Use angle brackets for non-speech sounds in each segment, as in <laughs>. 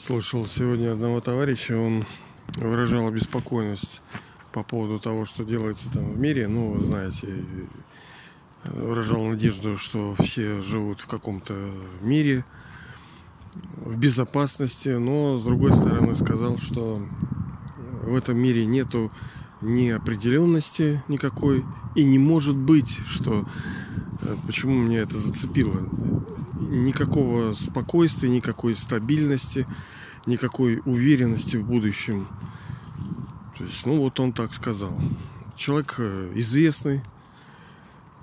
Слышал сегодня одного товарища, он выражал обеспокоенность по поводу того, что делается там в мире. Ну, вы знаете, выражал надежду, что все живут в каком-то мире, в безопасности, но с другой стороны сказал, что в этом мире нету неопределенности никакой и не может быть, что почему меня это зацепило никакого спокойствия, никакой стабильности, никакой уверенности в будущем. То есть, ну вот он так сказал. Человек э, известный.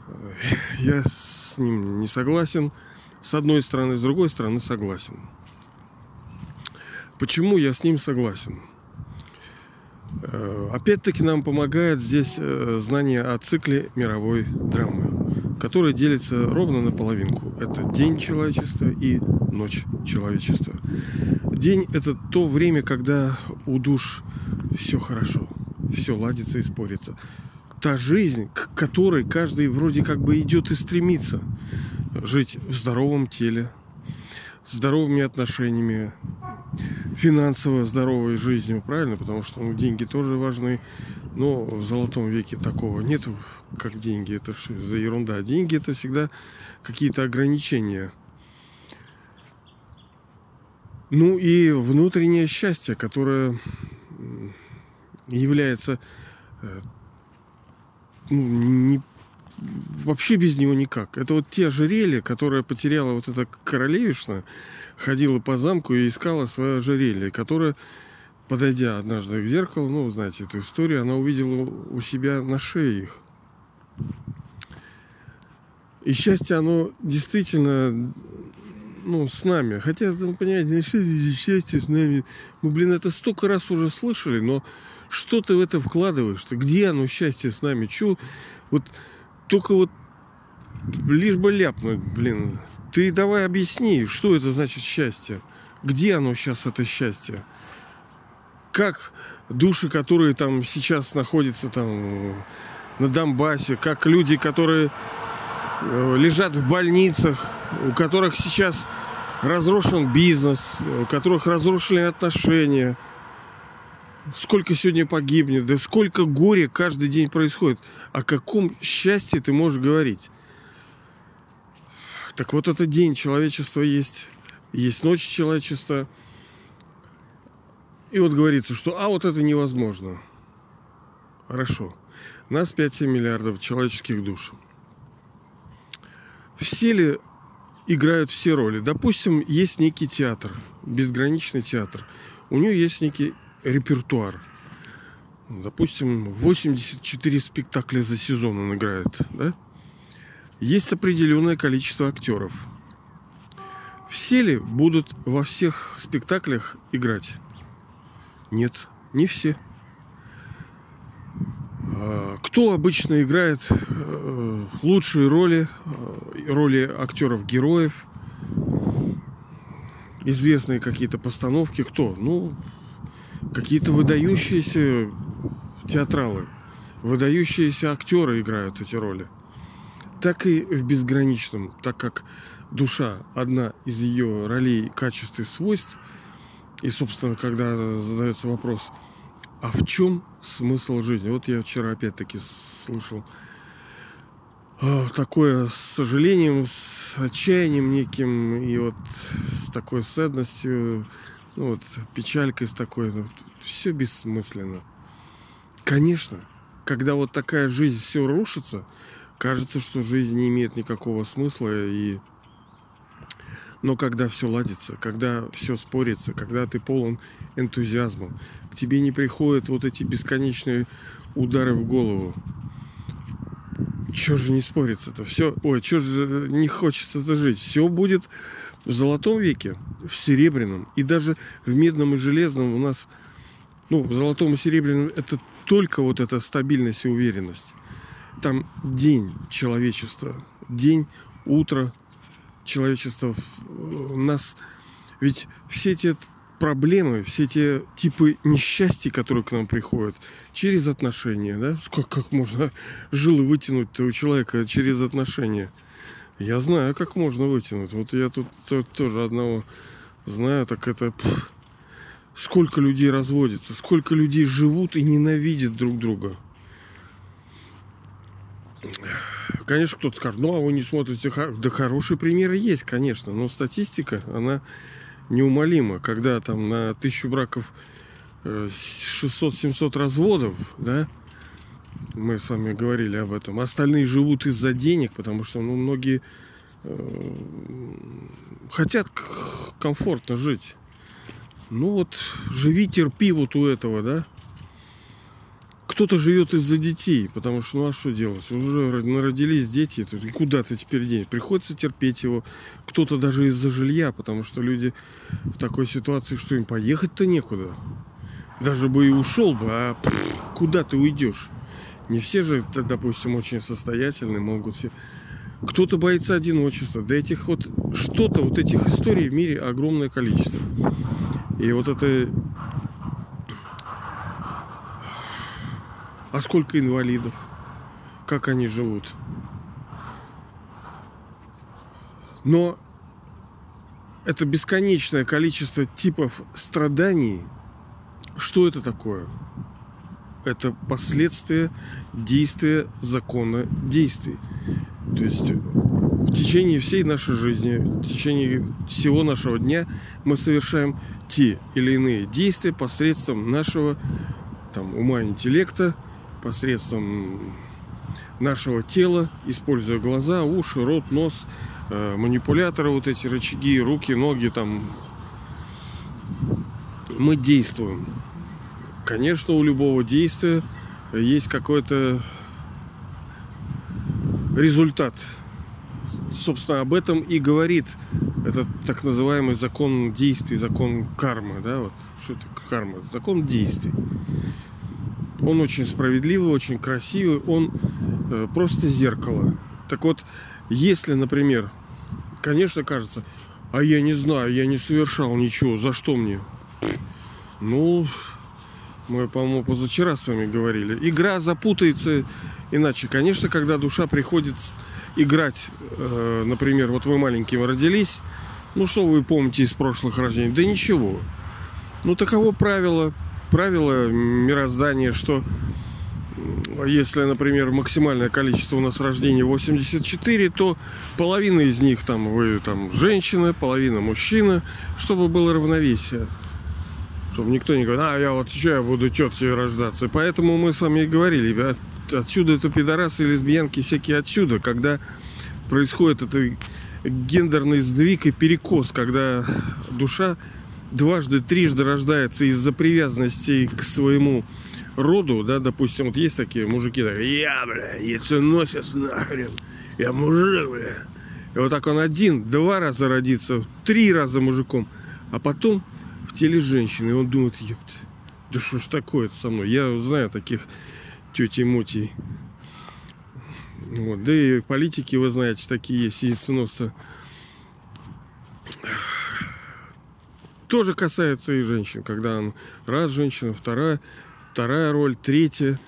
Э, я с ним не согласен. С одной стороны, с другой стороны согласен. Почему я с ним согласен? Э, опять-таки нам помогает здесь знание о цикле мировой драмы который делится ровно на половинку. Это день человечества и ночь человечества. День – это то время, когда у душ все хорошо, все ладится и спорится. Та жизнь, к которой каждый вроде как бы идет и стремится. Жить в здоровом теле, здоровыми отношениями, финансово здоровой жизнью, правильно? Потому что ну, деньги тоже важны. Но в золотом веке такого нету, как деньги. Это что за ерунда? Деньги это всегда какие-то ограничения. Ну и внутреннее счастье, которое является э, ну, не, вообще без него никак. Это вот те ожерелья, которые потеряла вот эта королевишна, ходила по замку и искала свое ожерелье, которое, подойдя однажды к зеркалу, ну, вы знаете эту историю, она увидела у себя на шее их. И счастье, оно действительно ну, с нами. Хотя, ну, понимаете, счастье с нами. Мы, блин, это столько раз уже слышали, но что ты в это вкладываешь? -то? Где оно счастье с нами? Чего? Вот только вот лишь бы ляпнуть, блин. Ты давай объясни, что это значит счастье? Где оно сейчас, это счастье? Как души, которые там сейчас находятся там на Донбассе, как люди, которые э, лежат в больницах, у которых сейчас разрушен бизнес, у которых разрушены отношения, сколько сегодня погибнет, да сколько горя каждый день происходит. О каком счастье ты можешь говорить? Так вот, этот день человечества есть, есть ночь человечества. И вот говорится, что а вот это невозможно. Хорошо. Нас 5-7 миллиардов человеческих душ. Все ли играют все роли? Допустим, есть некий театр, безграничный театр. У него есть некий репертуар. Допустим, 84 спектакля за сезон он играет, да? Есть определенное количество актеров. Все ли будут во всех спектаклях играть? Нет, не все. А, кто обычно играет э, лучшие роли, э, роли актеров-героев, известные какие-то постановки, кто? Ну, какие-то выдающиеся театралы, выдающиеся актеры играют эти роли. Так и в безграничном, так как душа одна из ее ролей, качеств и свойств, и, собственно, когда задается вопрос – а в чем смысл жизни? Вот я вчера опять-таки слышал а, такое с сожалением, с отчаянием неким и вот с такой седностью, ну вот печалькой с такой, ну, все бессмысленно. Конечно, когда вот такая жизнь все рушится, кажется, что жизнь не имеет никакого смысла и но когда все ладится, когда все спорится, когда ты полон энтузиазма, к тебе не приходят вот эти бесконечные удары в голову. Чего же не спорится-то? Все, ой, чего же не хочется жить? Все будет в золотом веке, в серебряном и даже в медном и железном у нас, ну, в золотом и серебряном это только вот эта стабильность и уверенность. Там день человечества, день, утро, человечества, нас... Ведь все эти проблемы, все эти типы несчастья, которые к нам приходят через отношения, да? Как, как можно жилы вытянуть у человека через отношения? Я знаю, как можно вытянуть. Вот я тут, тут тоже одного знаю, так это... Пфф, сколько людей разводится, сколько людей живут и ненавидят друг друга. Конечно, кто-то скажет, ну, а вы не смотрите... Да хорошие примеры есть, конечно, но статистика, она неумолима. Когда там на тысячу браков 600-700 э, разводов, да, мы с вами говорили об этом. Остальные живут из-за денег, потому что ну, многие э, хотят комфортно жить. Ну вот, живи, терпи вот у этого, да. Кто-то живет из-за детей, потому что, ну а что делать? Уже народились дети, и куда ты теперь денешь? Приходится терпеть его. Кто-то даже из-за жилья, потому что люди в такой ситуации, что им поехать-то некуда. Даже бы и ушел бы, а куда ты уйдешь? Не все же, допустим, очень состоятельные, могут все... Кто-то боится одиночества. Да этих вот... Что-то, вот этих историй в мире огромное количество. И вот это... А сколько инвалидов? Как они живут? Но это бесконечное количество типов страданий. Что это такое? это последствия действия закона действий. То есть в течение всей нашей жизни, в течение всего нашего дня мы совершаем те или иные действия посредством нашего там, ума, интеллекта, посредством нашего тела, используя глаза, уши, рот, нос, э, манипуляторы, вот эти рычаги, руки, ноги, там мы действуем. Конечно, у любого действия есть какой-то результат. Собственно, об этом и говорит этот так называемый закон действий, закон кармы. Да? Вот, что это карма? Закон действий. Он очень справедливый, очень красивый, он э, просто зеркало. Так вот, если, например, конечно, кажется, а я не знаю, я не совершал ничего, за что мне? Ну, мы, по-моему, позавчера с вами говорили. Игра запутается иначе. Конечно, когда душа приходит играть, э, например, вот вы маленьким родились, ну что вы помните из прошлых рождений? Да ничего. Ну таково правило, правило мироздания, что если, например, максимальное количество у нас рождений 84, то половина из них там вы там женщина, половина мужчина, чтобы было равновесие чтобы никто не говорил, а я вот что я буду тетей рождаться. Поэтому мы с вами и говорили, отсюда это пидорасы и лесбиянки всякие отсюда, когда происходит это гендерный сдвиг и перекос, когда душа дважды, трижды рождается из-за привязанности к своему роду, да, допустим, вот есть такие мужики, так, я, бля, яйценосец нахрен, я мужик, бля. И вот так он один, два раза родится, три раза мужиком, а потом в теле женщины. И он думает, ёпт, да что ж такое со мной? Я знаю таких тетей Мотей. Вот. Да и политики, вы знаете, такие есть, яйценосцы. Тоже касается и женщин, когда он раз женщина, вторая, вторая роль, третья.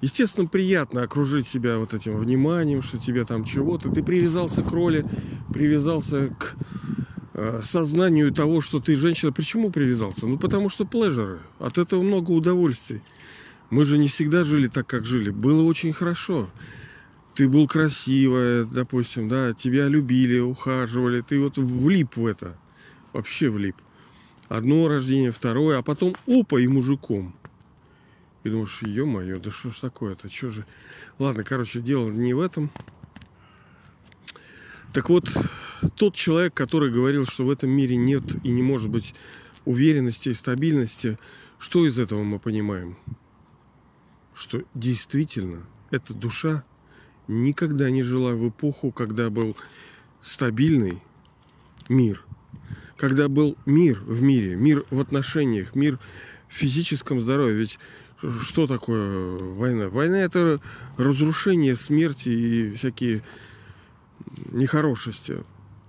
Естественно, приятно окружить себя вот этим вниманием, что тебе там чего-то. Ты привязался к роли, привязался к Э, сознанию того, что ты женщина. Почему привязался? Ну, потому что плежеры. От этого много удовольствий. Мы же не всегда жили так, как жили. Было очень хорошо. Ты был красивая, допустим, да, тебя любили, ухаживали. Ты вот влип в это. Вообще влип. Одно рождение, второе, а потом опа и мужиком. И думаешь, ё-моё, да что ж такое-то, что же... Ладно, короче, дело не в этом. Так вот, тот человек, который говорил, что в этом мире нет и не может быть уверенности и стабильности, что из этого мы понимаем? Что действительно эта душа никогда не жила в эпоху, когда был стабильный мир, когда был мир в мире, мир в отношениях, мир в физическом здоровье. Ведь что такое война? Война это разрушение, смерти и всякие нехорошести.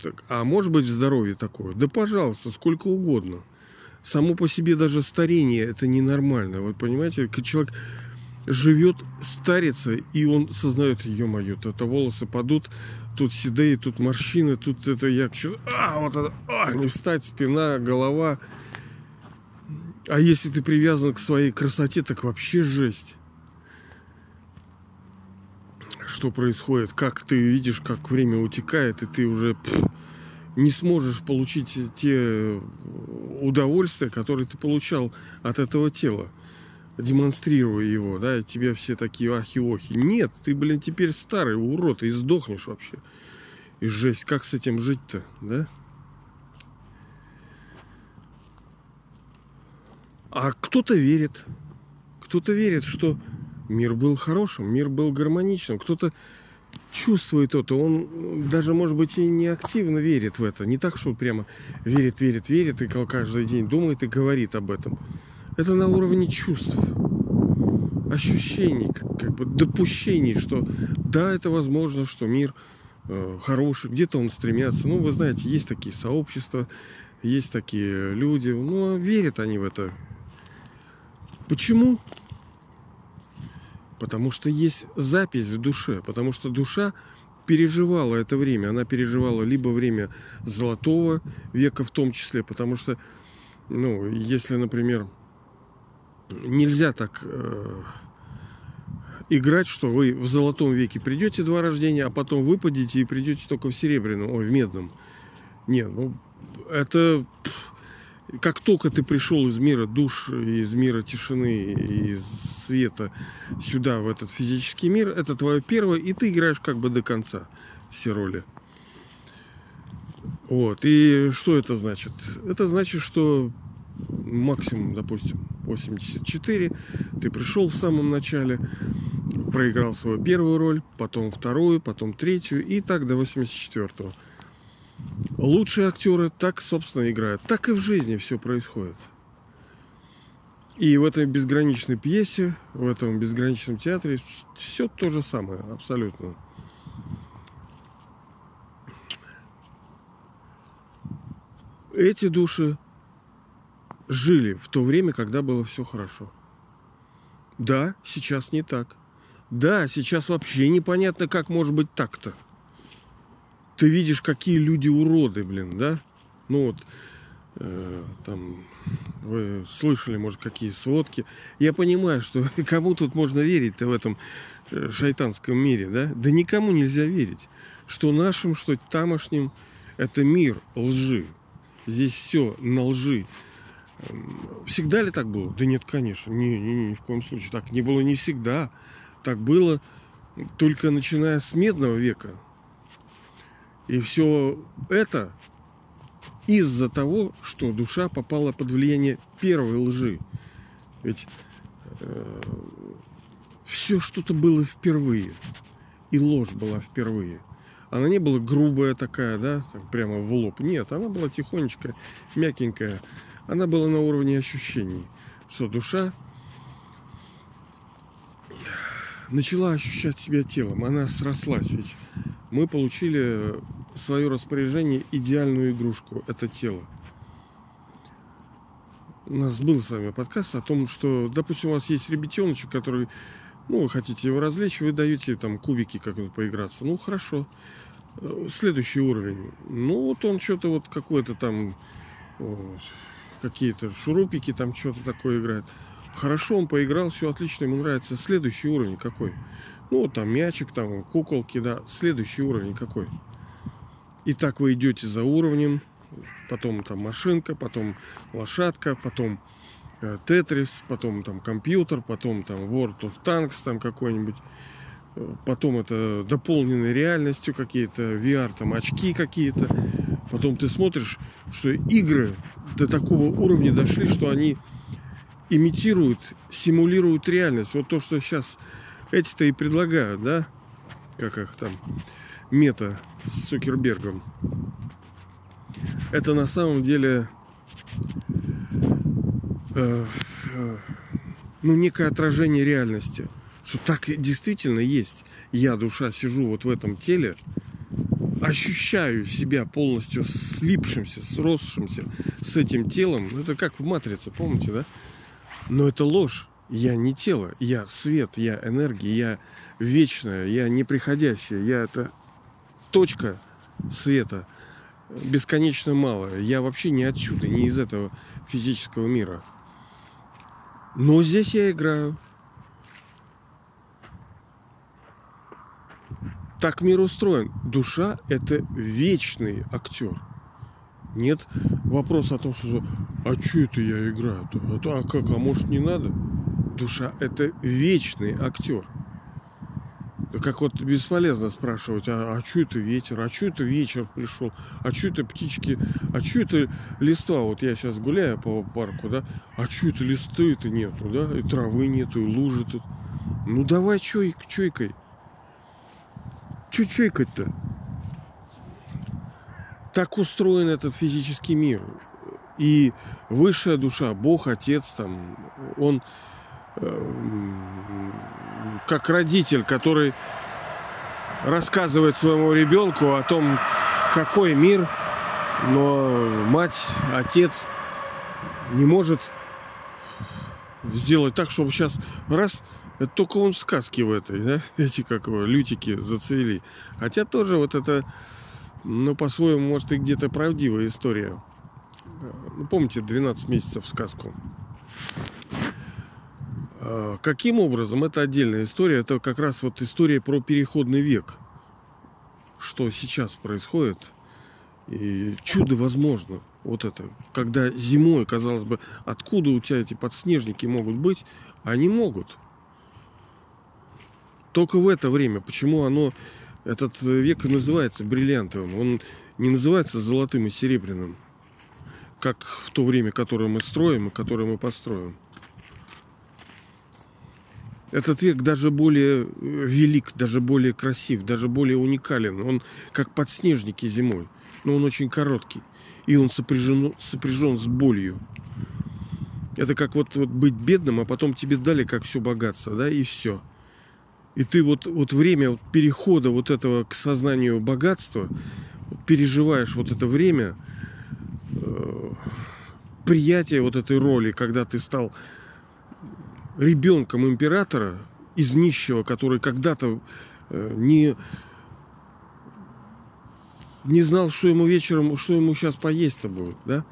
Так, а может быть здоровье такое? Да пожалуйста, сколько угодно. Само по себе даже старение это ненормально. Вот понимаете, человек живет, старится, и он сознает, ё-моё, это волосы падут, тут седые, тут морщины, тут это я что а, вот это, а, не встать, спина, голова. А если ты привязан к своей красоте, так вообще жесть. Что происходит? Как ты видишь, как время утекает, и ты уже пфф, не сможешь получить те удовольствия, которые ты получал от этого тела, демонстрируя его, да, и тебе все такие ахи-охи. Нет, ты, блин, теперь старый урод, и сдохнешь вообще. И жесть, как с этим жить-то, да? А кто-то верит. Кто-то верит, что мир был хорошим, мир был гармоничным. Кто-то чувствует это. Он даже, может быть, и не активно верит в это. Не так, что прямо верит, верит, верит, и каждый день думает и говорит об этом. Это на уровне чувств, ощущений, как бы допущений, что да, это возможно, что мир э, хороший, где-то он стремится. Ну, вы знаете, есть такие сообщества, есть такие люди, ну, верят они в это Почему? Потому что есть запись в душе, потому что душа переживала это время. Она переживала либо время золотого века в том числе, потому что, ну, если, например, нельзя так э, играть, что вы в золотом веке придете два рождения, а потом выпадете и придете только в серебряном, ой, в медном. Не, ну, это как только ты пришел из мира душ, из мира тишины, из света сюда, в этот физический мир, это твое первое, и ты играешь как бы до конца все роли. Вот. И что это значит? Это значит, что максимум, допустим, 84, ты пришел в самом начале, проиграл свою первую роль, потом вторую, потом третью, и так до 84 -го. Лучшие актеры так, собственно, играют. Так и в жизни все происходит. И в этой безграничной пьесе, в этом безграничном театре все то же самое, абсолютно. Эти души жили в то время, когда было все хорошо. Да, сейчас не так. Да, сейчас вообще непонятно, как может быть так-то ты видишь, какие люди уроды, блин, да? Ну вот, э, там, вы слышали, может, какие сводки. Я понимаю, что <laughs> кому тут можно верить-то в этом э, шайтанском мире, да? Да никому нельзя верить. Что нашим, что тамошним, это мир лжи. Здесь все на лжи. Всегда ли так было? Да нет, конечно. Не, не, не, ни в коем случае. Так не было не всегда. Так было только начиная с медного века. И все это из-за того, что душа попала под влияние первой лжи. Ведь э, все что-то было впервые. И ложь была впервые. Она не была грубая такая, да, так прямо в лоб. Нет, она была тихонечко, мягенькая. Она была на уровне ощущений, что душа начала ощущать себя телом. Она срослась. Ведь мы получили в свое распоряжение идеальную игрушку. Это тело. У нас был с вами подкаст о том, что, допустим, у вас есть ребятеночек, который, ну, вы хотите его развлечь, вы даете там кубики как-нибудь поиграться. Ну, хорошо. Следующий уровень. Ну, вот он что-то вот какой-то там, какие-то шурупики там что-то такое играет. Хорошо, он поиграл, все отлично, ему нравится. Следующий уровень какой? Ну, там мячик, там куколки, да. Следующий уровень какой? И так вы идете за уровнем, потом там машинка, потом лошадка, потом э, Тетрис, потом там компьютер, потом там World of Tanks там какой-нибудь, э, потом это дополненной реальностью какие-то, VR там очки какие-то, потом ты смотришь, что игры до такого уровня дошли, что они имитируют, симулируют реальность. Вот то, что сейчас эти-то и предлагают, да? Как их там? Мета с Цукербергом. Это на самом деле э, ну, некое отражение реальности. Что так действительно есть. Я, душа, сижу вот в этом теле, ощущаю себя полностью слипшимся, сросшимся с этим телом. Это как в матрице, помните, да? Но это ложь. Я не тело, я свет, я энергия, я вечная, я неприходящая, я это точка света бесконечно малая. Я вообще не отсюда, не из этого физического мира. Но здесь я играю. Так мир устроен. Душа – это вечный актер. Нет вопроса о том, что а что это я играю? А, то, а как, а может не надо? Душа – это вечный актер. Как вот бесполезно спрашивать, а, а что это ветер, а что это вечер пришел, а что это птички, а что это листва, вот я сейчас гуляю по парку, да, а что это листы-то нету, да, и травы нету, и лужи тут. Ну давай чой, чойкой. Че чойкать-то? Так устроен этот физический мир. И высшая душа, Бог, Отец, там, он как родитель, который рассказывает своему ребенку о том, какой мир, но мать, отец не может сделать так, чтобы сейчас раз это только он в сказке в этой, да, <laughs> эти как его, лютики зацвели. Хотя тоже вот это, ну, по-своему, может, и где-то правдивая история. Ну, помните, 12 месяцев сказку. А, каким образом? Это отдельная история. Это как раз вот история про переходный век. Что сейчас происходит. И чудо возможно. Вот это. Когда зимой, казалось бы, откуда у тебя эти подснежники могут быть, они могут. Только в это время. Почему оно, этот век называется бриллиантовым? Он не называется золотым и серебряным, как в то время, которое мы строим и которое мы построим. Этот век даже более э, велик, даже более красив, даже более уникален. Он как подснежники зимой, но он очень короткий. И он сопряжен, сопряжен с болью. Это как вот, вот быть бедным, а потом тебе дали как все богатство, да, и все. И ты вот, вот время вот перехода вот этого к сознанию богатства, переживаешь вот это время, э, приятие вот этой роли, когда ты стал ребенком императора из нищего, который когда-то э, не не знал, что ему вечером, что ему сейчас поесть-то будет, да?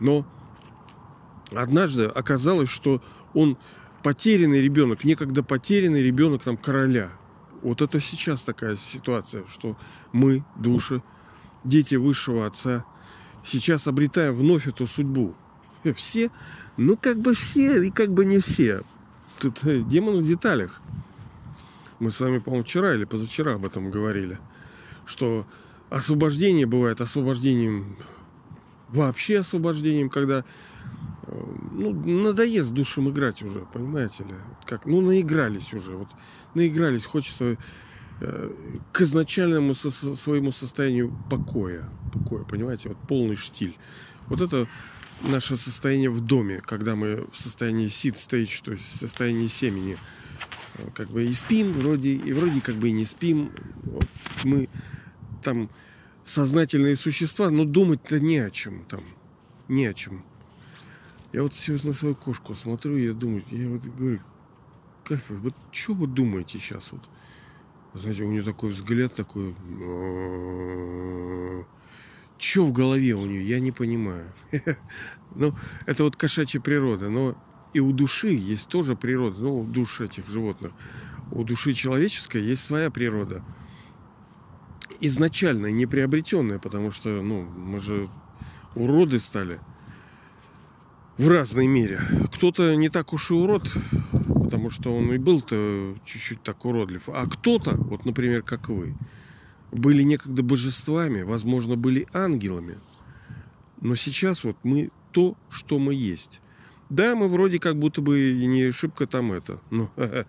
Но однажды оказалось, что он потерянный ребенок, некогда потерянный ребенок там короля. Вот это сейчас такая ситуация, что мы, души, дети высшего отца, сейчас обретаем вновь эту судьбу. Все, ну как бы все и как бы не все. Тут э, демон в деталях. Мы с вами, по-моему, вчера или позавчера об этом говорили. Что освобождение бывает освобождением, вообще освобождением, когда э, ну, надоест душам играть уже, понимаете ли? Как, ну, наигрались уже. Вот наигрались, хочется э, к изначальному со, своему состоянию покоя. Покоя, понимаете? Вот полный штиль. Вот это наше состояние в доме, когда мы в состоянии seed stage, то есть в состоянии семени, э, как бы и спим вроде, и вроде как бы и не спим. Вот мы там сознательные существа, но думать-то не о чем там, не о чем. Я вот сейчас на свою кошку смотрю, я думаю, я вот говорю, Кальфа, вот что вы думаете сейчас вот? Знаете, у нее такой взгляд такой, что в голове у нее, я не понимаю. Ну, это вот кошачья природа. Но и у души есть тоже природа. Ну, у душ этих животных. У души человеческой есть своя природа. Изначально не приобретенная, потому что, ну, мы же уроды стали в разной мере. Кто-то не так уж и урод, потому что он и был-то чуть-чуть так уродлив. А кто-то, вот, например, как вы, были некогда божествами, возможно, были ангелами. Но сейчас вот мы то, что мы есть. Да, мы вроде как будто бы не шибко там это. Но, <laughs>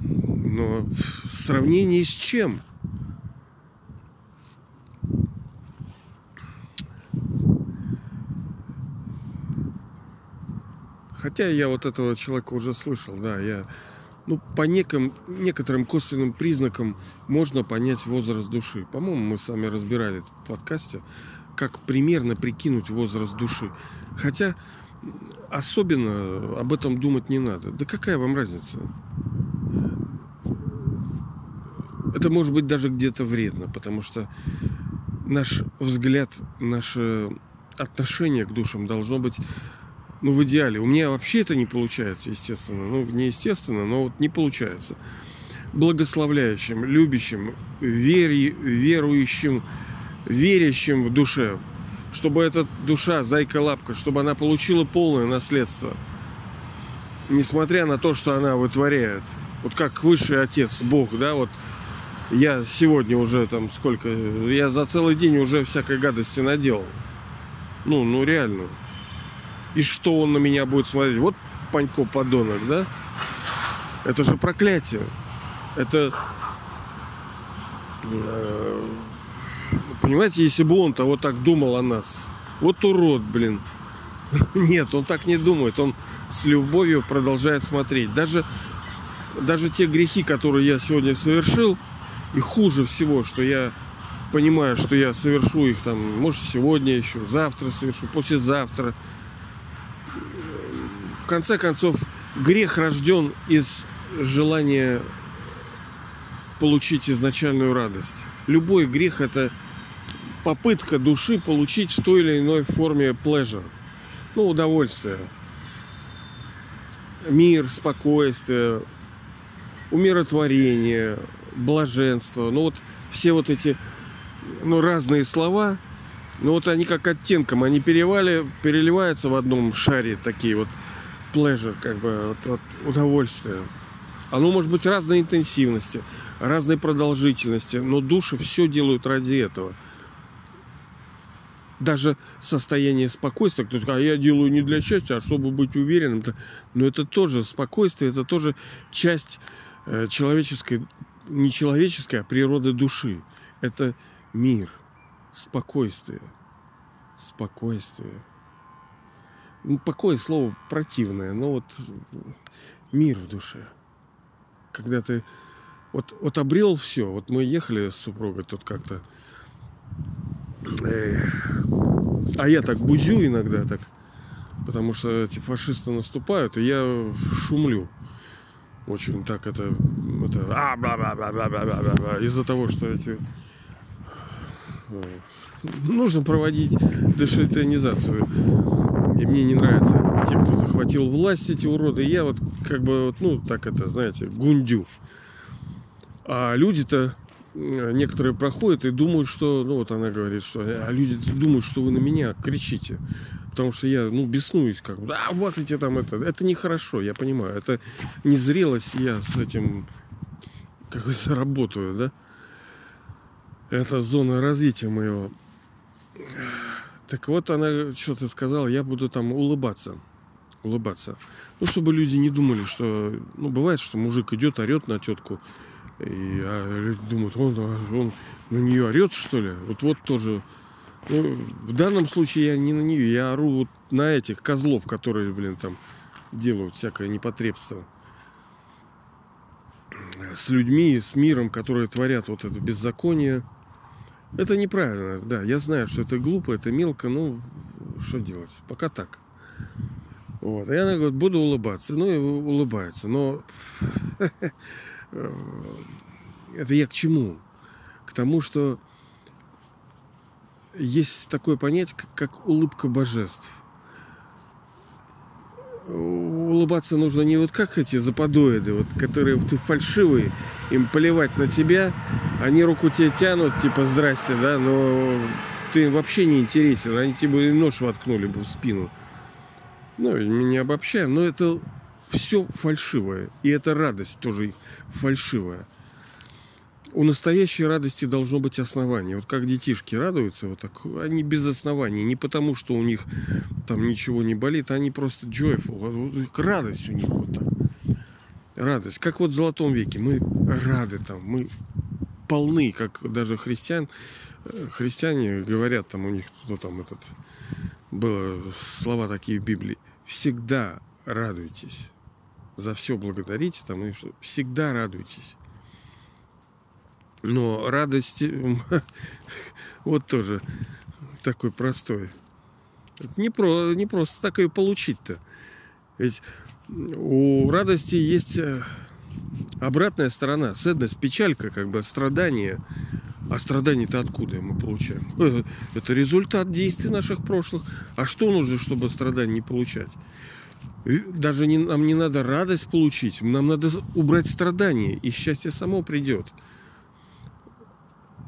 но в сравнении с чем? Хотя я вот этого человека уже слышал, да, я ну, по неким, некоторым косвенным признакам можно понять возраст души. По-моему, мы с вами разбирали в подкасте, как примерно прикинуть возраст души. Хотя особенно об этом думать не надо. Да какая вам разница? Это может быть даже где-то вредно, потому что наш взгляд, наше отношение к душам должно быть Ну, в идеале. У меня вообще это не получается, естественно. Ну, не естественно, но вот не получается. Благословляющим, любящим, вери, верующим, верящим в душе. Чтобы эта душа, зайка-лапка, чтобы она получила полное наследство. Несмотря на то, что она вытворяет. Вот как высший отец, Бог, да, вот я сегодня уже там сколько, я за целый день уже всякой гадости наделал. Ну, ну реально. И что он на меня будет смотреть? Вот Панько подонок, да? Это же проклятие. Это... Э, понимаете, если бы он-то вот так думал о нас. Вот урод, блин. <laughs> Нет, он так не думает. Он с любовью продолжает смотреть. Даже, даже те грехи, которые я сегодня совершил, и хуже всего, что я понимаю, что я совершу их там, может, сегодня еще, завтра совершу, послезавтра – в конце концов, грех рожден из желания получить изначальную радость. Любой грех – это попытка души получить в той или иной форме pleasure, ну, удовольствие. Мир, спокойствие, умиротворение, блаженство. Ну, вот все вот эти ну, разные слова, ну, вот они как оттенком, они переливали, переливаются в одном шаре такие вот – pleasure, как бы вот, вот удовольствие. Оно может быть разной интенсивности, разной продолжительности, но души все делают ради этого. Даже состояние спокойствия, кто то а я делаю не для счастья, а чтобы быть уверенным. Но это тоже спокойствие, это тоже часть э, человеческой, не человеческой, а природы души. Это мир, спокойствие, спокойствие ну, покой слово противное, но вот мир в душе. Когда ты вот, вот обрел все. Вот мы ехали с супругой тут как-то. А я так бузю иногда так, потому что эти фашисты наступают, и я шумлю. Очень так это, это а, из-за того, что эти э, нужно проводить дешетанизацию и мне не нравятся те, кто захватил власть, эти уроды. я вот как бы, вот, ну, так это, знаете, гундю. А люди-то некоторые проходят и думают, что, ну вот она говорит, что, а люди думают, что вы на меня кричите, потому что я, ну, беснуюсь, как бы, а эти там это, это нехорошо, я понимаю, это незрелость, я с этим, как говорится, работаю, да, это зона развития моего. Так вот, она что-то сказала, я буду там улыбаться. Улыбаться. Ну, чтобы люди не думали, что... Ну, бывает, что мужик идет, орет на тетку. И, а люди думают, он, он на нее орет, что ли? Вот вот тоже... Ну, в данном случае я не на нее, я ору вот на этих козлов, которые, блин, там делают всякое непотребство с людьми, с миром, которые творят вот это беззаконие. Это неправильно, да. Я знаю, что это глупо, это мелко, ну, что делать? Пока так. Вот. И она говорит, буду улыбаться. Ну и улыбается. Но это я к чему? К тому, что есть такое понятие, как улыбка божеств улыбаться нужно не вот как эти западоиды, вот, которые ты фальшивые, им плевать на тебя, они руку тебе тянут, типа здрасте, да, но ты вообще не интересен, они тебе нож воткнули бы в спину. Ну, не обобщаем, но это все фальшивое. И эта радость тоже их фальшивая у настоящей радости должно быть основание. Вот как детишки радуются, вот так, они без основания. Не потому, что у них там ничего не болит, они просто joyful. Радость у них вот так. Радость. Как вот в Золотом веке. Мы рады там, мы полны, как даже христиан, э, христиане говорят, там у них кто там этот, было слова такие в Библии. Всегда радуйтесь. За все благодарите, там, и что, всегда радуйтесь. Но радость <laughs> вот тоже такой простой. не, про, не просто так ее получить-то. Ведь у радости есть э, обратная сторона, седность, печалька, как бы страдание. А страдания-то откуда мы получаем? <laughs> Это результат действий наших прошлых. А что нужно, чтобы страданий не получать? Даже не, нам не надо радость получить, нам надо убрать страдания, и счастье само придет.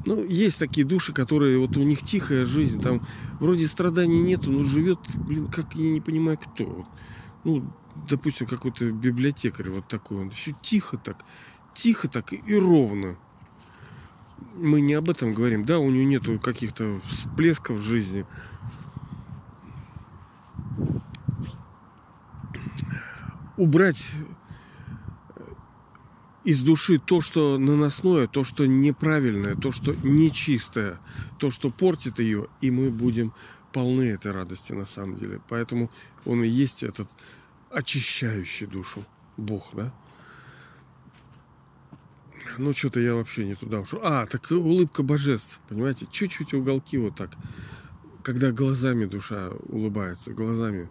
Ну, есть такие души, которые вот у них тихая жизнь, там вроде страданий нету, но живет, блин, как я не понимаю, кто. Ну, допустим, какой-то библиотекарь вот такой, он все тихо так, тихо так и ровно. Мы не об этом говорим, да, у него нету каких-то всплесков в жизни. Убрать из души то, что наносное, то, что неправильное, то, что нечистое, то, что портит ее, и мы будем полны этой радости на самом деле. Поэтому он и есть этот очищающий душу Бог, да? Ну, что-то я вообще не туда ушел. А, так улыбка божеств, понимаете? Чуть-чуть уголки вот так. Когда глазами душа улыбается, глазами.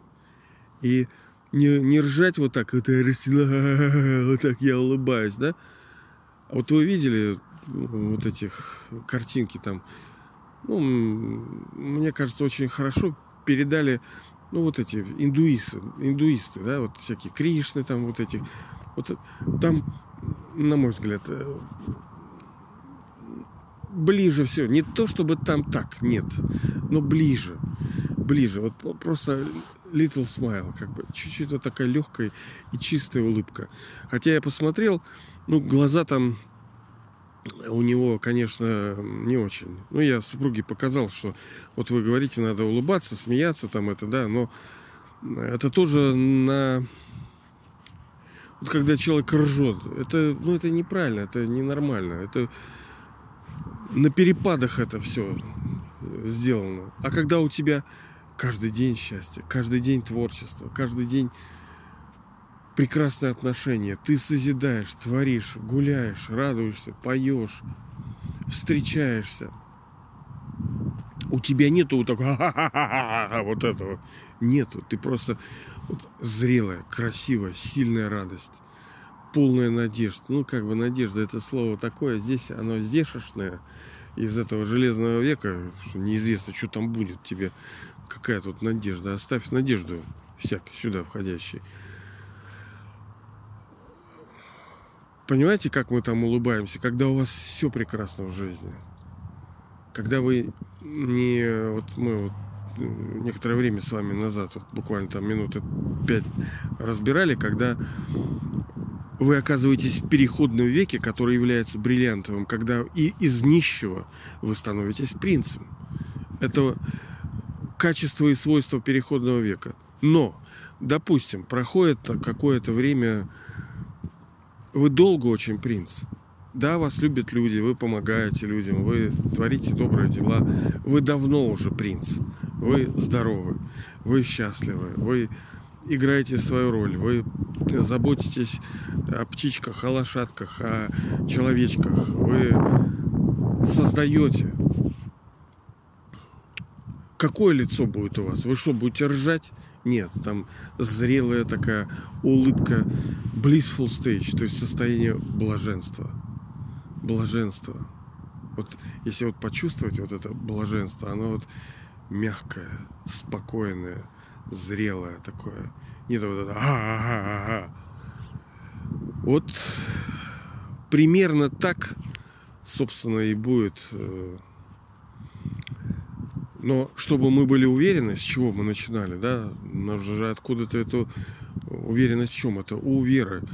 И не, не ржать вот так, вот, <laughs> вот так я улыбаюсь, да? А вот вы видели вот этих картинки там, ну, мне кажется, очень хорошо передали, ну, вот эти индуисты, индуисты, да, вот всякие Кришны там вот эти, вот там, на мой взгляд, э, ближе все. Не то, чтобы там так, нет, но ближе. Ближе. Вот просто little smile, как бы чуть-чуть вот такая легкая и чистая улыбка. Хотя я посмотрел, ну, глаза там у него, конечно, не очень. Ну, я супруге показал, что вот вы говорите, надо улыбаться, смеяться там это, да, но это тоже на... Вот когда человек ржет, это, ну, это неправильно, это ненормально. Это на перепадах это все сделано. А когда у тебя Каждый день счастье, каждый день творчество, каждый день прекрасные отношения. Ты созидаешь, творишь, гуляешь, радуешься, поешь, встречаешься. У тебя нету вот такого вот этого. Нету. Ты просто вот зрелая, красивая, сильная радость. Полная надежда. Ну, как бы надежда это слово такое. Здесь оно здешешное из этого железного века, что неизвестно, что там будет тебе Какая тут надежда? Оставь надежду всяк сюда входящий. Понимаете, как мы там улыбаемся, когда у вас все прекрасно в жизни? Когда вы не... Вот мы вот некоторое время с вами назад, вот буквально там минуты пять разбирали, когда вы оказываетесь в переходном веке, который является бриллиантовым, когда и из нищего вы становитесь принцем. Это качества и свойства переходного века. Но, допустим, проходит какое-то время, вы долго очень принц. Да, вас любят люди, вы помогаете людям, вы творите добрые дела. Вы давно уже принц. Вы здоровы, вы счастливы, вы играете свою роль, вы заботитесь о птичках, о лошадках, о человечках, вы создаете Какое лицо будет у вас? Вы что, будете ржать? Нет, там зрелая такая улыбка, blissful stage, то есть состояние блаженства. Блаженство. Вот если вот почувствовать вот это блаженство, оно вот мягкое, спокойное, зрелое такое. Нет вот это а-а-а-а. Вот примерно так, собственно, и будет э, но чтобы мы были уверены, с чего мы начинали, да, нужно же откуда-то эту уверенность в чем? Это у веры.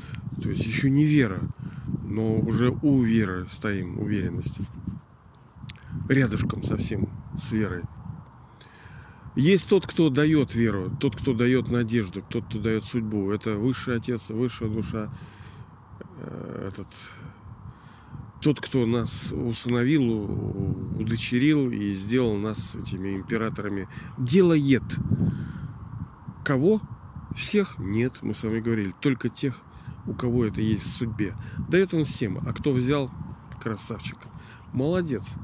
То есть еще не вера, но уже у веры стоим, уверенность. Рядышком совсем с верой. Есть тот, кто дает веру, тот, кто дает надежду, тот, кто дает судьбу. Это высший отец, высшая душа, э, этот тот, кто нас усыновил, удочерил и сделал нас этими императорами, делает. Кого? Всех? Нет, мы с вами говорили. Только тех, у кого это есть в судьбе. Дает он всем. А кто взял, красавчик. Молодец.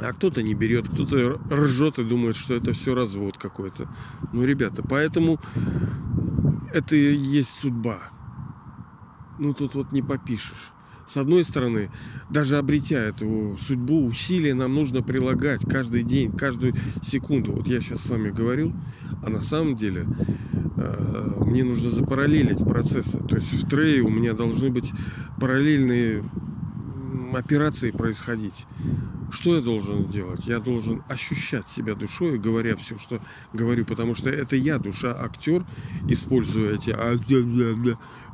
А кто-то не берет, кто-то ржет и думает, что это все развод какой-то. Ну, ребята, поэтому это и есть судьба. Ну, тут вот не попишешь С одной стороны, даже обретя эту судьбу, усилия нам нужно прилагать каждый день, каждую секунду. Вот я сейчас с вами говорю, а на самом деле э, мне нужно запараллелить процессы. То есть в трее у меня должны быть параллельные операции происходить. Что я должен делать? Я должен ощущать себя душой, говоря все, что говорю, потому что это я, душа, актер, используя эти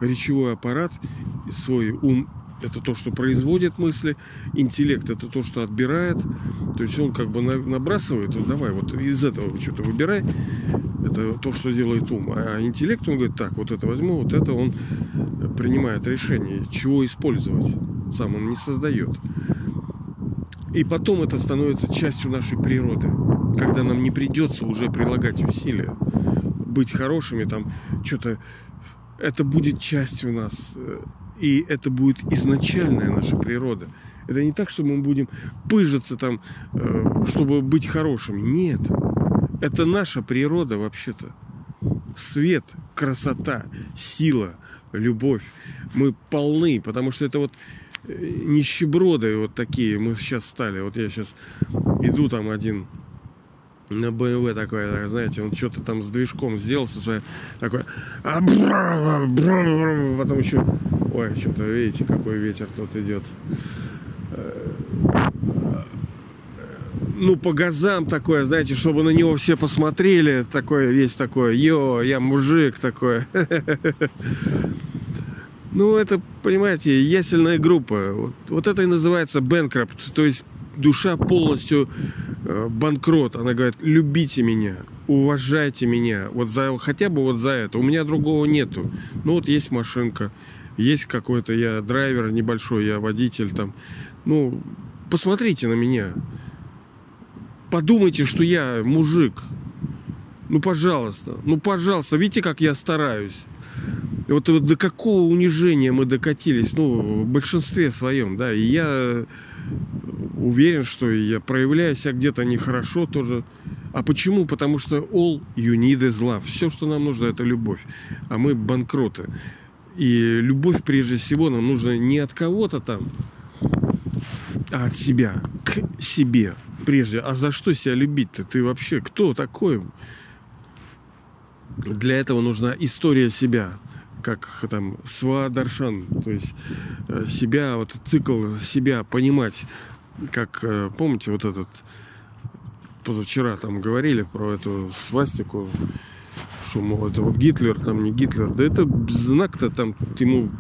речевой аппарат, свой ум это то, что производит мысли, интеллект это то, что отбирает. То есть он как бы набрасывает, вот давай, вот из этого что-то выбирай. Это то, что делает ум. А интеллект, он говорит, так, вот это возьму, вот это он принимает решение, чего использовать. Сам он не создает. И потом это становится частью нашей природы, когда нам не придется уже прилагать усилия, быть хорошими, там что-то, это будет частью нас, и это будет изначальная наша природа. Это не так, что мы будем пыжиться там, э, чтобы быть хорошими. Нет. Это наша природа вообще-то. Свет, красота, сила, любовь. Мы полны, потому что это вот нищеброды вот такие мы сейчас стали. Вот я сейчас иду там один на БМВ такой, знаете, он что-то там с движком сделал со своей такой, а потом еще, ой, что-то видите, какой ветер тут идет. Ну, по газам такое, знаете, чтобы на него все посмотрели, такое, весь такое, йо, я мужик такой. Ну, это, понимаете, ясельная группа. Вот, вот это и называется бэнкрапт. То есть душа полностью э, банкрот. Она говорит, любите меня, уважайте меня. Вот за, хотя бы вот за это. У меня другого нету. Ну, вот есть машинка, есть какой-то я драйвер небольшой, я водитель там. Ну, посмотрите на меня. Подумайте, что я мужик. Ну, пожалуйста. Ну, пожалуйста. Видите, как я стараюсь. Вот, вот до какого унижения мы докатились, ну, в большинстве своем, да, и я уверен, что я проявляю себя где-то нехорошо тоже. А почему? Потому что all you need is love. Все, что нам нужно, это любовь. А мы банкроты. И любовь, прежде всего, нам нужно не от кого-то там, а от себя, к себе прежде. А за что себя любить-то? Ты вообще кто такой? Для этого нужна история себя как там свадаршан, то есть э, себя, вот цикл себя понимать, как, э, помните, вот этот, позавчера там говорили про эту свастику, что, мол, это вот Гитлер, там не Гитлер, да это знак-то там ему,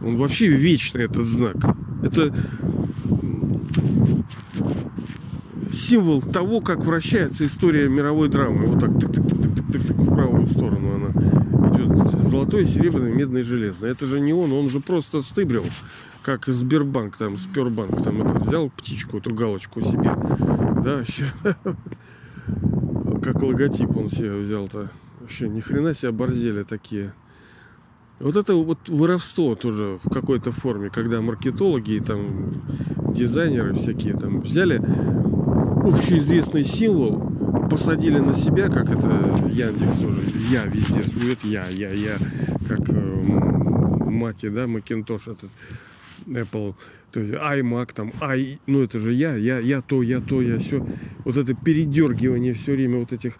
он вообще вечный этот знак. Это символ того, как вращается история мировой драмы. Вот так, так, так, так, так, так, так в правую сторону она золотой, серебряный, медный, железный. Это же не он, он же просто стыбрил, как Сбербанк, там, Спербанк, там, это, взял птичку, эту галочку себе, да, как логотип он себе взял-то. Вообще, ни хрена себе борзели такие. Вот это вот воровство тоже в какой-то форме, когда маркетологи и там дизайнеры всякие там взяли общеизвестный символ, посадили на себя, как это Яндекс тоже, я везде сует, я, я, я, как э, Маки, да, Макинтош этот, Apple, то есть iMac там, i, ну это же я, я, я то, я то, я все. Вот это передергивание все время вот этих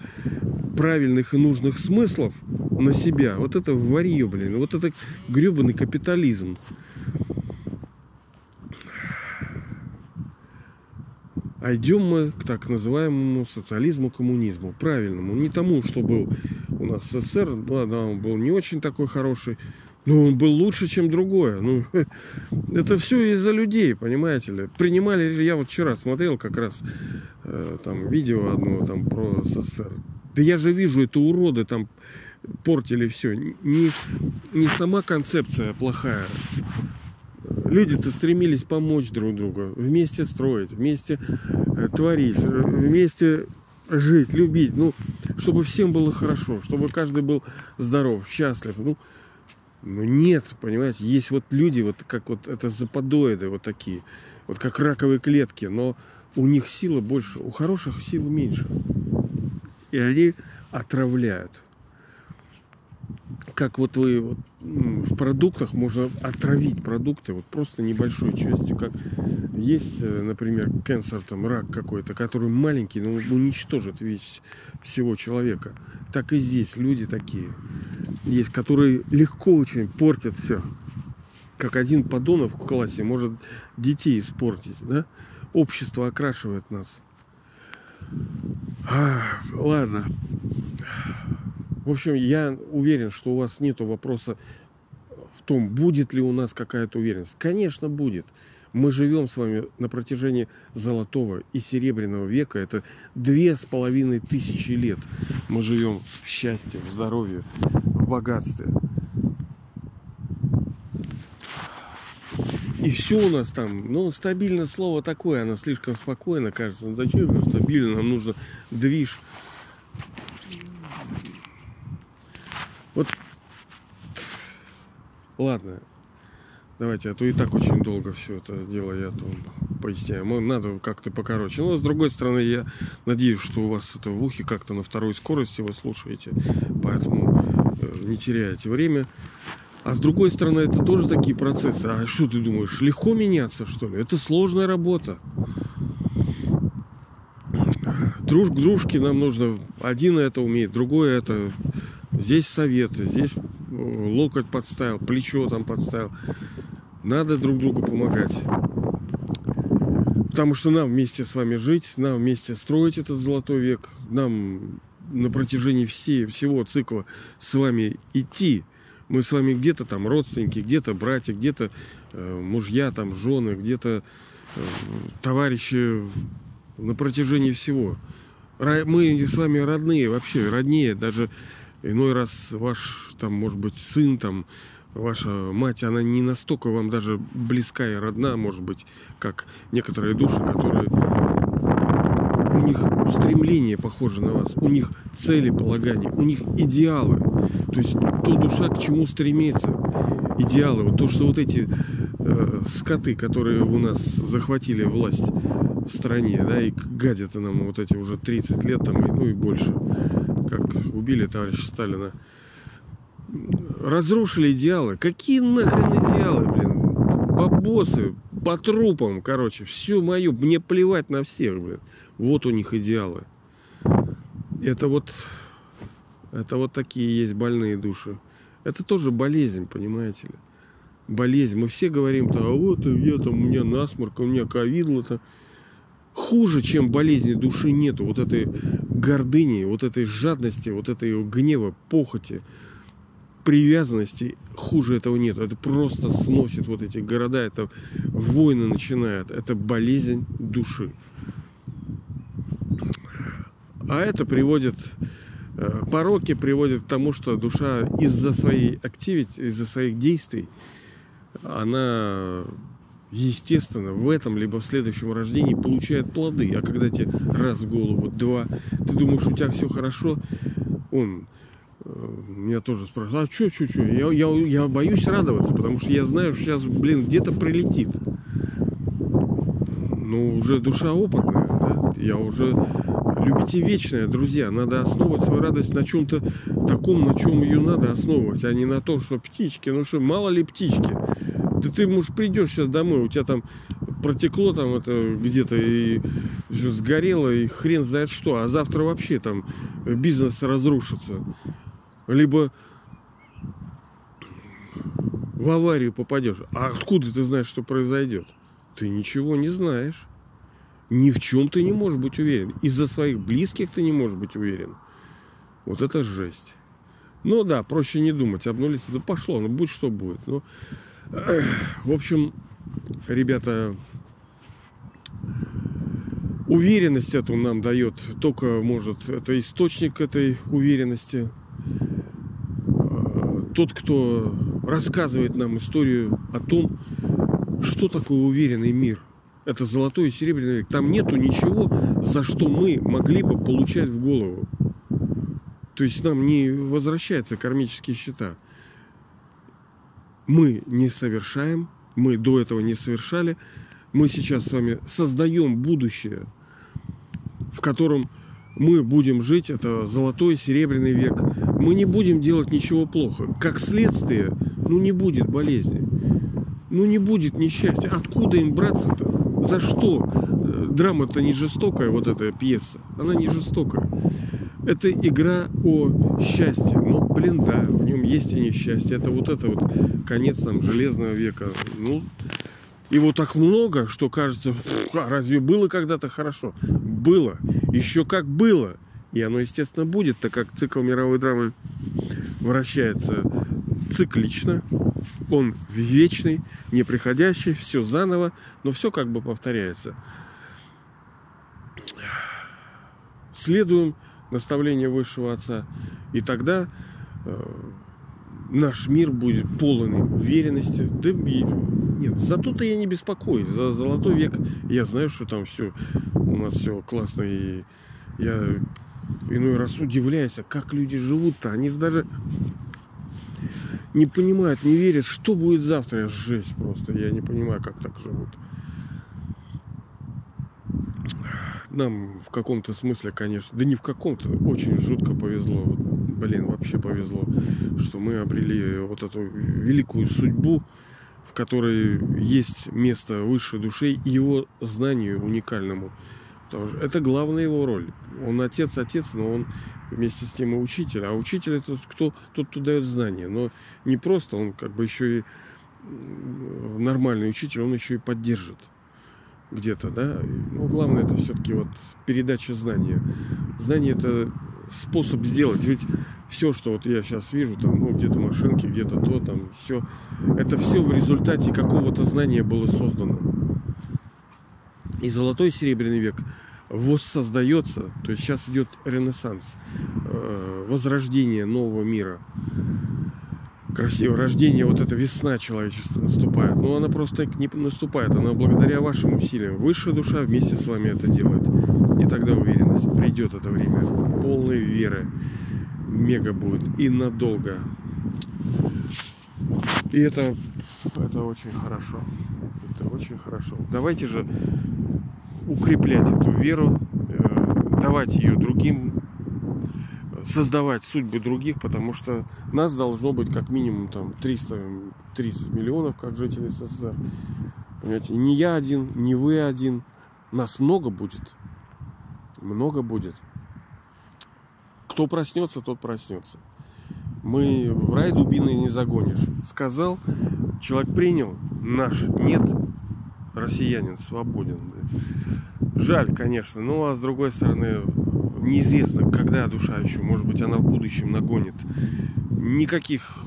правильных и нужных смыслов на себя, вот это варье, блин, вот это гребаный капитализм. А идем мы к так называемому социализму, коммунизму, правильному. Не тому, что был у нас СССР, ну, да, он был не очень такой хороший, но он был лучше, чем другое. Ну, <laughs> это все из-за людей, понимаете ли. Принимали, я вот вчера смотрел как раз э, там видео одно там про СССР. Да я же вижу, это уроды там портили все. Не, не сама концепция плохая, люди-то стремились помочь друг другу, вместе строить, вместе э, творить, э, вместе жить, любить, ну, чтобы всем было хорошо, чтобы каждый был здоров, счастлив. Ну, ну нет, понимаете, есть вот люди, вот как вот это западоиды вот такие, вот как раковые клетки, но у них сила больше, у хороших сил меньше. И они отравляют. Как вот вы вот, в продуктах можно отравить продукты вот просто небольшой частью, как есть, э, например, канцер, там, рак какой-то, который маленький, но уничтожит весь всего человека. Так и здесь люди такие есть, которые легко очень портят все. Как один подонок в классе может детей испортить, да? Общество окрашивает нас. А, ладно. В общем, я уверен, что у вас нет вопроса в том, будет ли у нас какая-то уверенность. Конечно, будет. Мы живем с вами на протяжении золотого и серебряного века. Это две с половиной тысячи лет. Мы живем в счастье, в здоровье, в богатстве. И все у нас там, ну, стабильно слово такое, оно слишком спокойно кажется. Ну, зачем стабильно? Нам нужно движ. Вот, ладно, давайте, а то и так очень долго все это дело я там поясняю. Надо как-то покороче. Но с другой стороны, я надеюсь, что у вас это в ухе как-то на второй скорости вы слушаете, поэтому э, не теряйте время. А с другой стороны, это тоже такие процессы. А что ты думаешь, легко меняться, что ли? Это сложная работа. Друж к дружке нам нужно. Один это умеет, другой это. Здесь советы, здесь э, локоть подставил, плечо там подставил. Надо друг другу помогать. Потому что нам вместе с вами жить, нам вместе строить этот золотой век, нам на протяжении всей, всего цикла с вами идти мы с вами где-то там родственники, где-то братья, где-то э, мужья, там жены, где-то э, товарищи на протяжении всего. Мы с вами родные, вообще роднее, даже иной раз ваш, там, может быть, сын, там, ваша мать, она не настолько вам даже близка и родна, может быть, как некоторые души, которые у них устремление похоже на вас, у них цели полагания, у них идеалы. То есть то душа к чему стремится, идеалы. Вот то, что вот эти э, скоты, которые у нас захватили власть в стране, да, и гадят нам вот эти уже 30 лет там, ну и больше, как убили товарища Сталина, разрушили идеалы. Какие нахрен идеалы, блин? Бабосы, по трупам, короче, все мое, мне плевать на всех, блин. Вот у них идеалы. Это вот, это вот такие есть больные души. Это тоже болезнь, понимаете ли. Болезнь. Мы все говорим, а вот я там, у меня насморк, у меня ковидло-то. Хуже, чем болезни души нету. Вот этой гордыни, вот этой жадности, вот этой гнева, похоти привязанности хуже этого нет. Это просто сносит вот эти города, это войны начинают, это болезнь души. А это приводит, э, пороки приводят к тому, что душа из-за своей активити, из-за своих действий, она естественно, в этом либо в следующем рождении получает плоды. А когда тебе раз в голову, два, ты думаешь, у тебя все хорошо, он меня тоже спрашивают, а что, что, что? Я, я, я боюсь радоваться, потому что я знаю, что сейчас, блин, где-то прилетит. Ну, уже душа опытная, да? Я уже... Любите вечное, друзья. Надо основывать свою радость на чем-то таком, на чем ее надо основывать, а не на том, что птички. Ну что, мало ли птички? Да ты, может, придешь сейчас домой, у тебя там протекло там это где-то и сгорело, и хрен знает что, а завтра вообще там бизнес разрушится либо в аварию попадешь. А откуда ты знаешь, что произойдет? Ты ничего не знаешь. Ни в чем ты не можешь быть уверен. Из-за своих близких ты не можешь быть уверен. Вот это жесть. Ну да, проще не думать, обнулиться. Да пошло, ну будь что будет. Ну, в общем, ребята, уверенность эту нам дает только, может, это источник этой уверенности – тот, кто рассказывает нам историю о том, что такое уверенный мир. Это золотой и серебряный век. Там нету ничего, за что мы могли бы получать в голову. То есть нам не возвращаются кармические счета. Мы не совершаем, мы до этого не совершали. Мы сейчас с вами создаем будущее, в котором мы будем жить. Это золотой, серебряный век мы не будем делать ничего плохо. Как следствие, ну не будет болезни. Ну не будет несчастья. Откуда им браться-то? За что? Э, драма-то не жестокая, вот эта пьеса. Она не жестокая. Это игра о счастье. Ну, блин, да, в нем есть и несчастье. Это вот это вот конец там железного века. Ну, его так много, что кажется, а разве было когда-то хорошо? Было. Еще как было. И оно, естественно, будет, так как цикл мировой драмы вращается циклично, он вечный, неприходящий, все заново, но все как бы повторяется. Следуем наставлению Высшего Отца, и тогда э, наш мир будет полон уверенности. Да, нет, за то-то я не беспокоюсь. За золотой век я знаю, что там все у нас все классно. И я иной раз удивляюсь, а как люди живут-то. Они даже не понимают, не верят, что будет завтра. Жесть просто. Я не понимаю, как так живут. Нам в каком-то смысле, конечно, да не в каком-то, очень жутко повезло. Блин, вообще повезло, что мы обрели вот эту великую судьбу, в которой есть место высшей души и его знанию уникальному. Потому что это главная его роль. Он отец, отец, но он вместе с тем и учитель. А учитель это кто, тот, кто дает знания. Но не просто, он как бы еще и нормальный учитель, он еще и поддержит где-то, да. Но главное это все-таки вот передача знания. Знание это способ сделать. Ведь все, что вот я сейчас вижу, там, ну, где-то машинки, где-то то, там, все, это все в результате какого-то знания было создано. И золотой и серебряный век воссоздается, то есть сейчас идет ренессанс, э, возрождение нового мира. Красиво, рождение, вот эта весна человечества наступает. Но она просто не наступает, она благодаря вашим усилиям. Высшая душа вместе с вами это делает. И тогда уверенность, придет это время полной веры. Мега будет и надолго. И это, это очень хорошо. Это очень хорошо. Давайте же укреплять эту веру, э, давать ее другим, создавать судьбы других, потому что нас должно быть как минимум там 300, 30 миллионов, как жители СССР. Понимаете, не я один, не вы один, нас много будет. Много будет. Кто проснется, тот проснется. Мы в рай дубины не загонишь. Сказал, человек принял, наш нет, россиянин свободен. Жаль, конечно, но а с другой стороны, неизвестно, когда душа еще, может быть, она в будущем нагонит. Никаких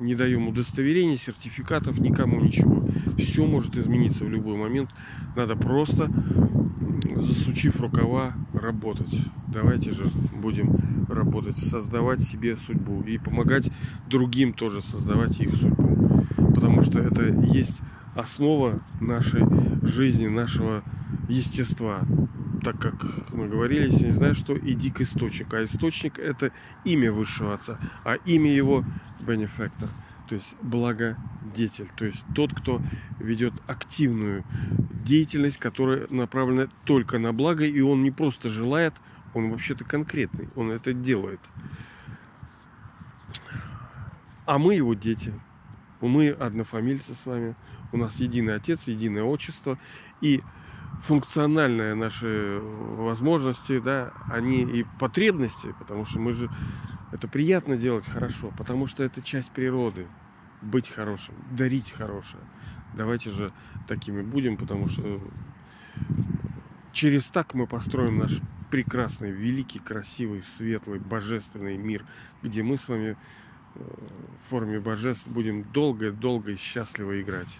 не даем удостоверений, сертификатов, никому ничего. Все может измениться в любой момент. Надо просто, засучив рукава, работать. Давайте же будем работать, создавать себе судьбу и помогать другим тоже создавать их судьбу. Потому что это есть основа нашей жизни, нашего естества. Так как мы говорили, если не знаешь, что иди к источнику. А источник это имя высшего отца, а имя его бенефектор, то есть благодетель, то есть тот, кто ведет активную деятельность, которая направлена только на благо, и он не просто желает, он вообще-то конкретный, он это делает. А мы его дети, мы однофамильцы с вами, у нас единый отец, единое отчество, и функциональные наши возможности, да, они и потребности, потому что мы же это приятно делать хорошо, потому что это часть природы, быть хорошим, дарить хорошее. Давайте же такими будем, потому что через так мы построим наш прекрасный, великий, красивый, светлый, божественный мир, где мы с вами э, в форме божеств будем долго-долго и счастливо играть.